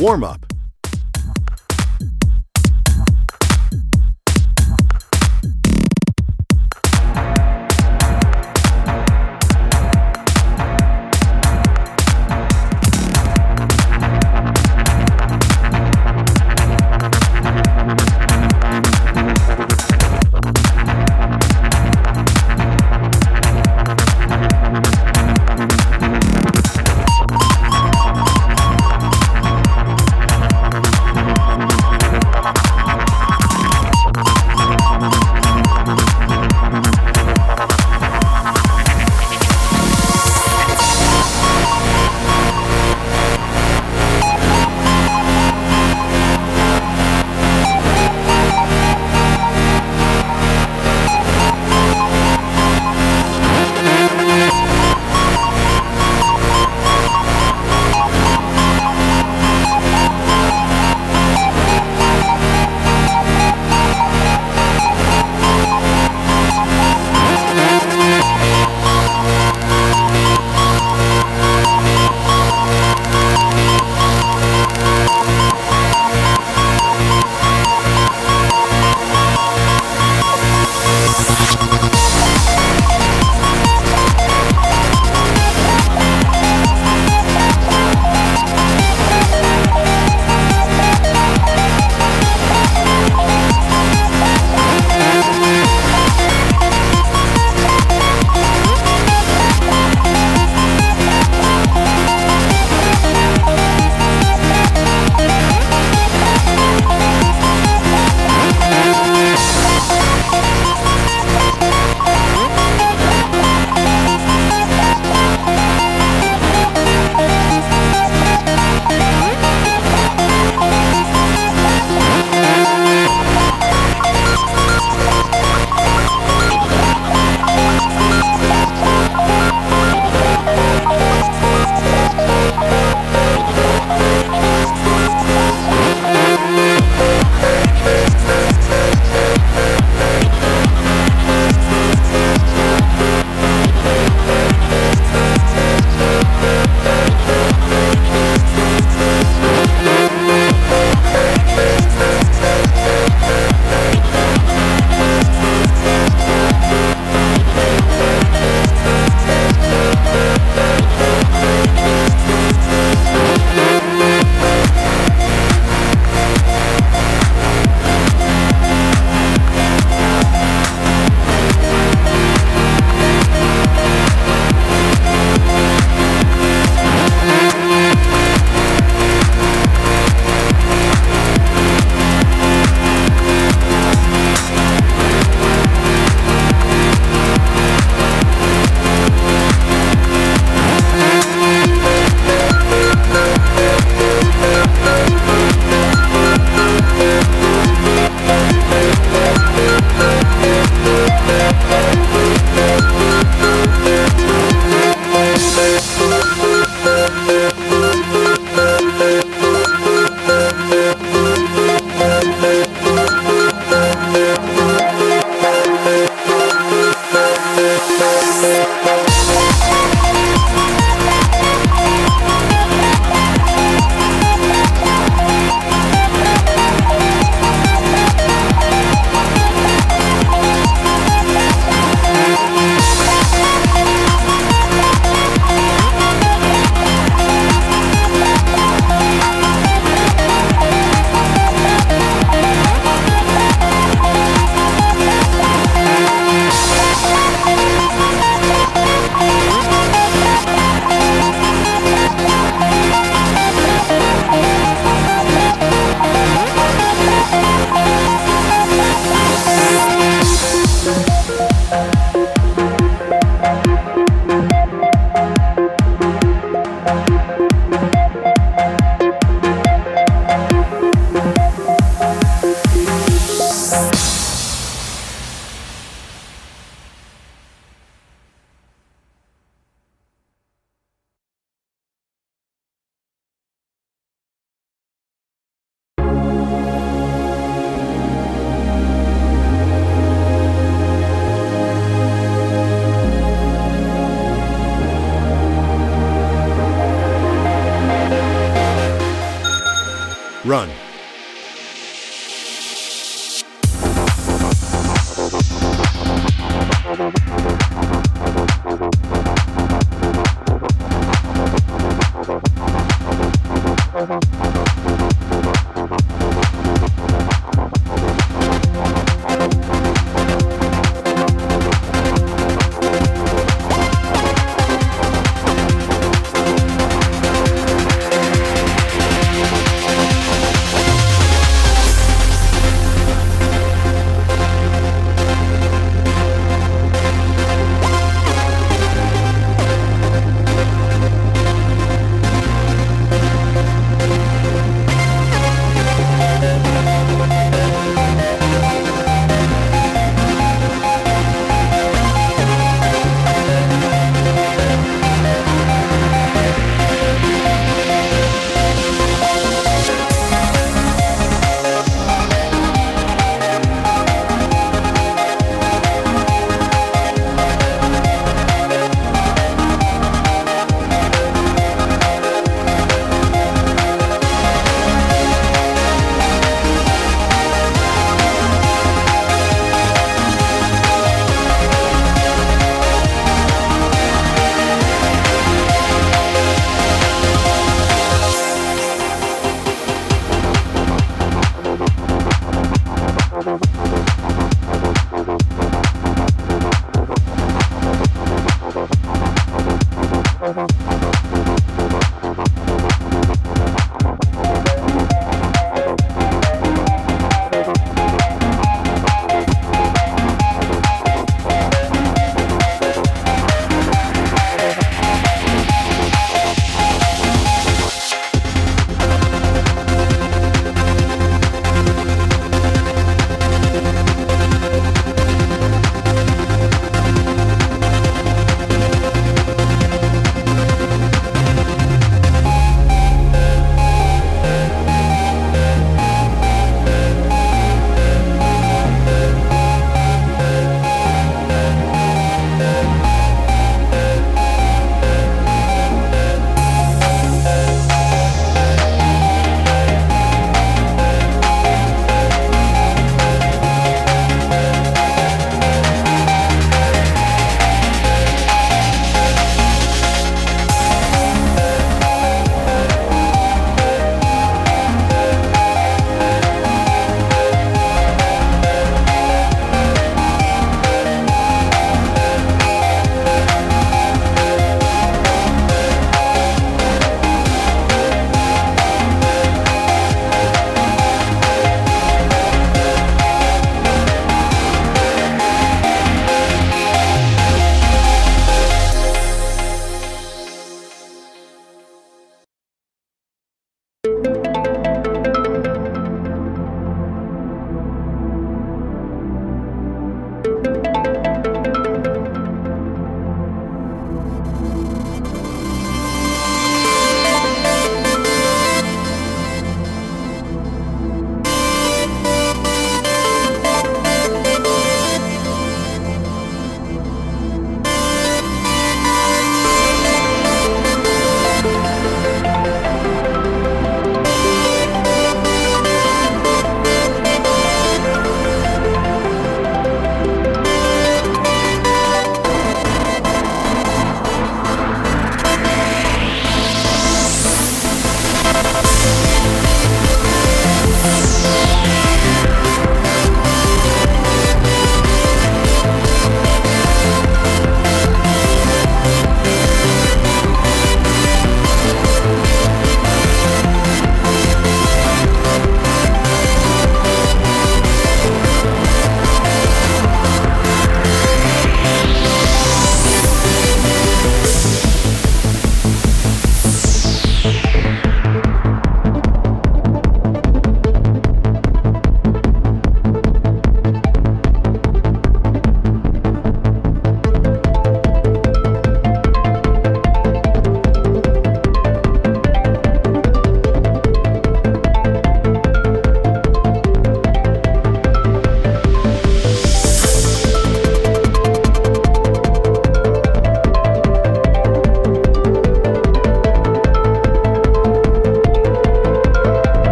Warm up. Run.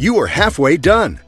You are halfway done.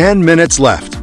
Ten minutes left.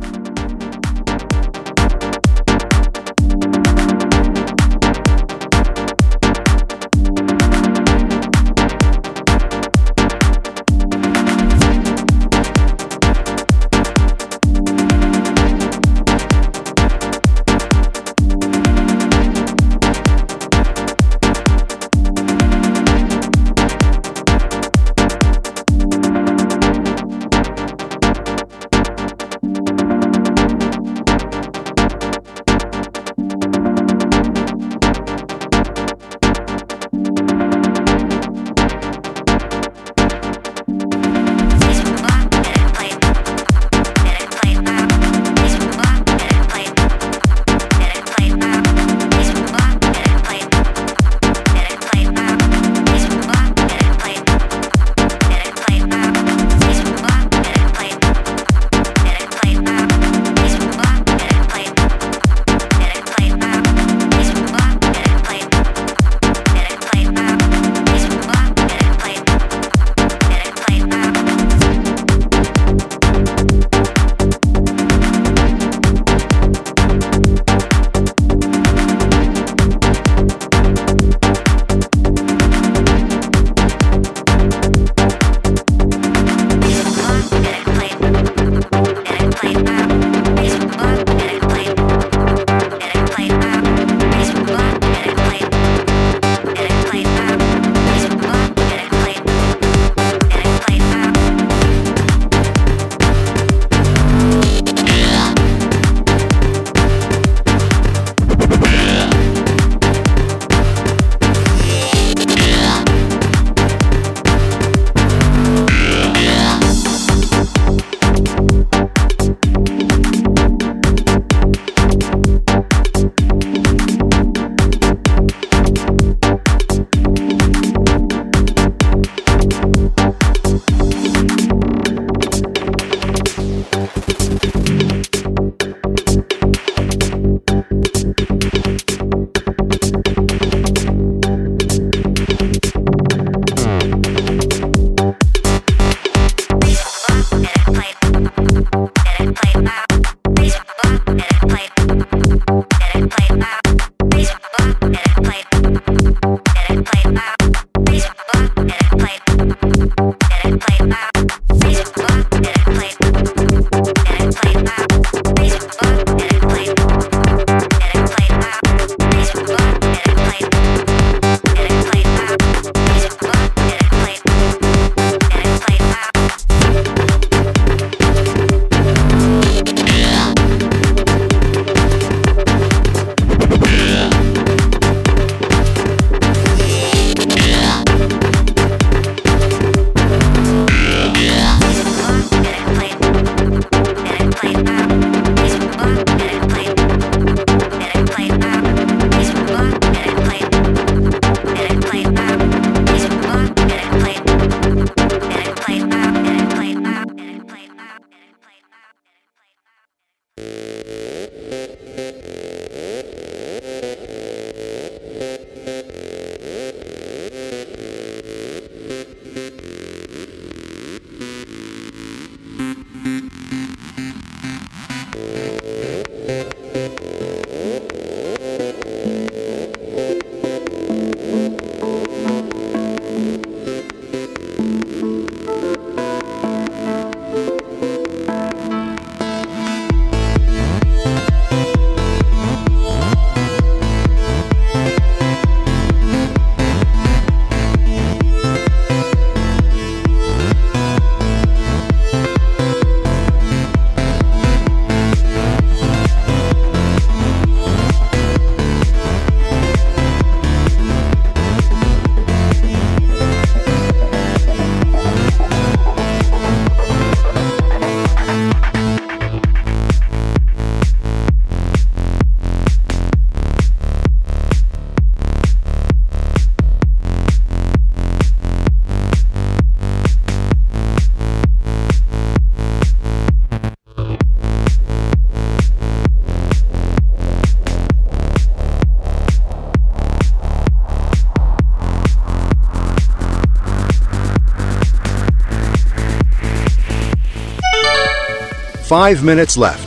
Five minutes left.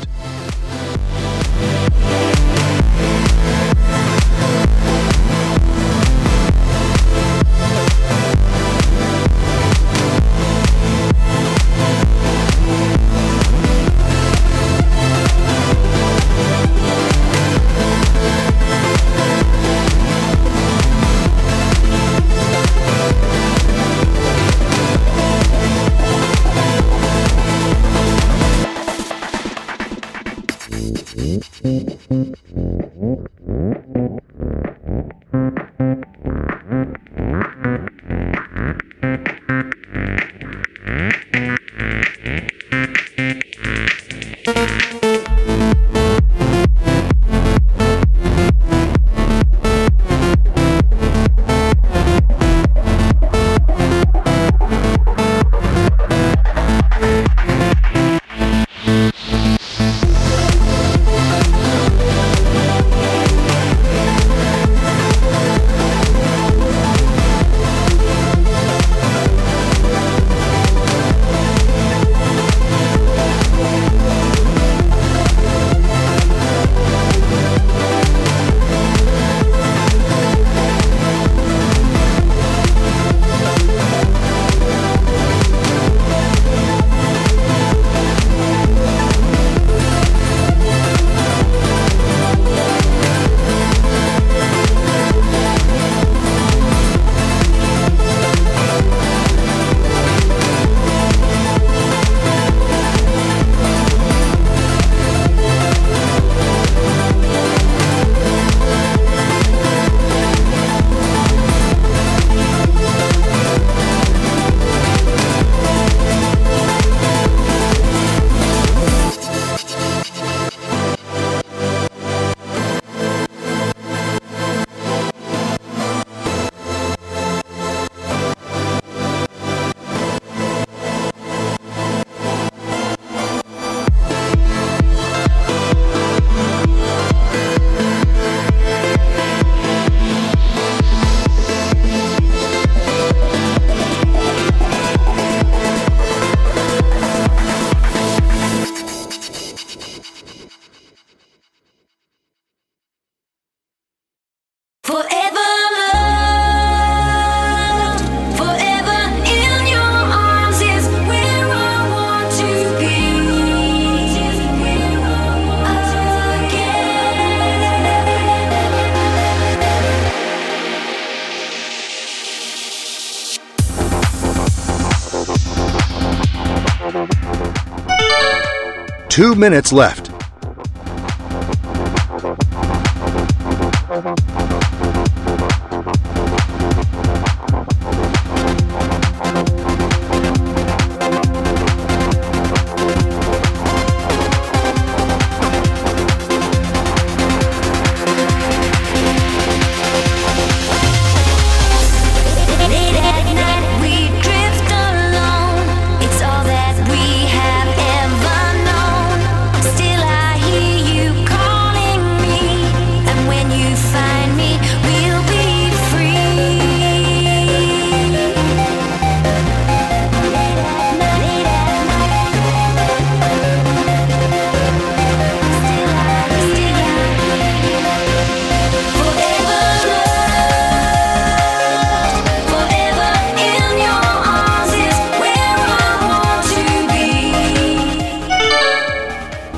Two minutes left.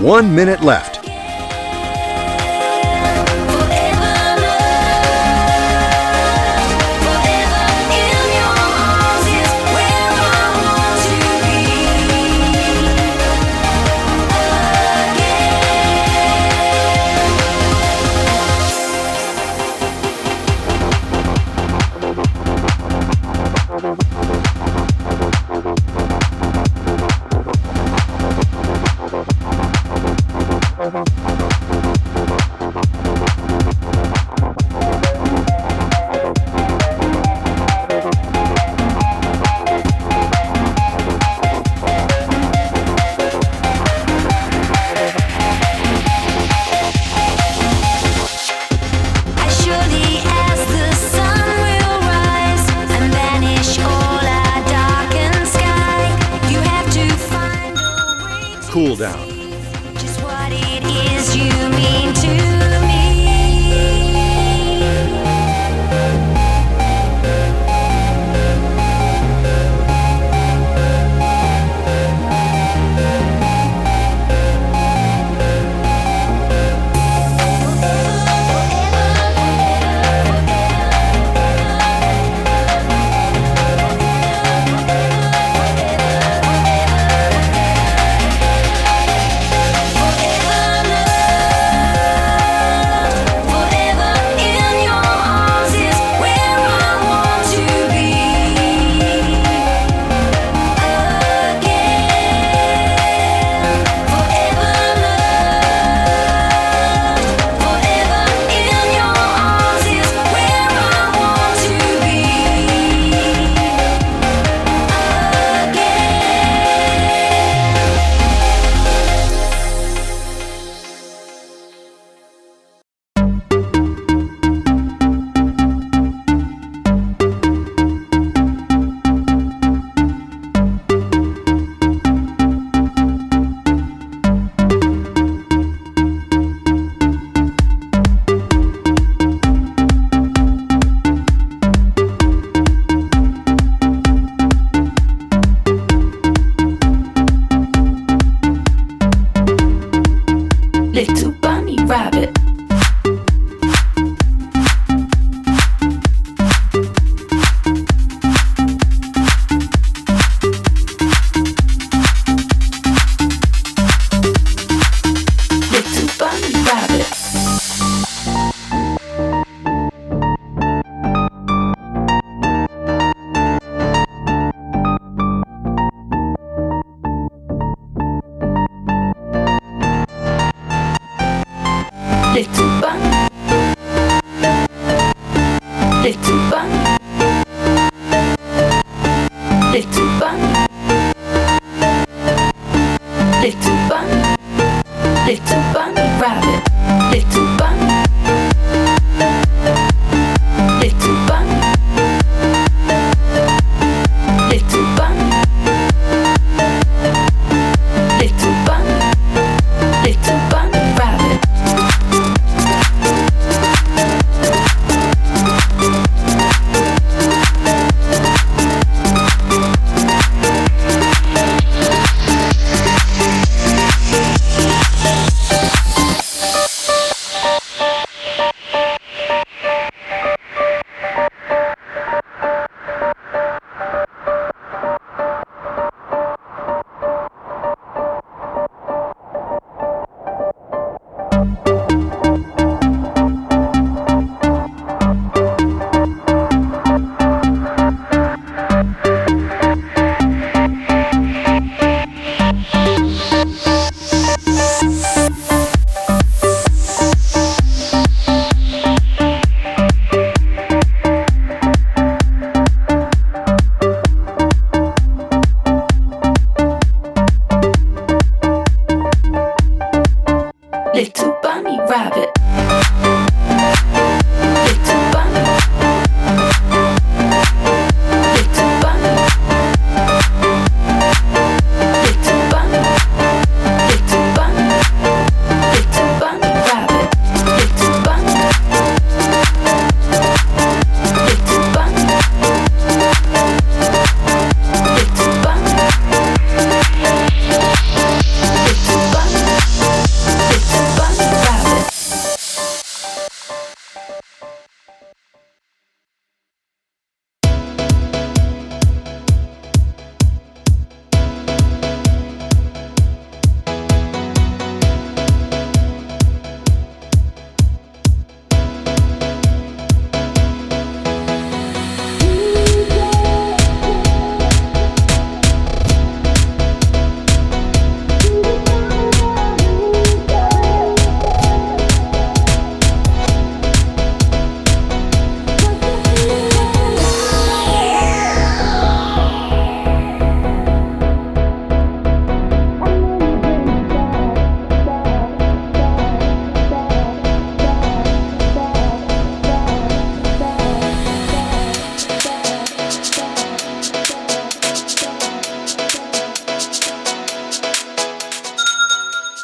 One minute left.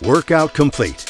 Workout complete.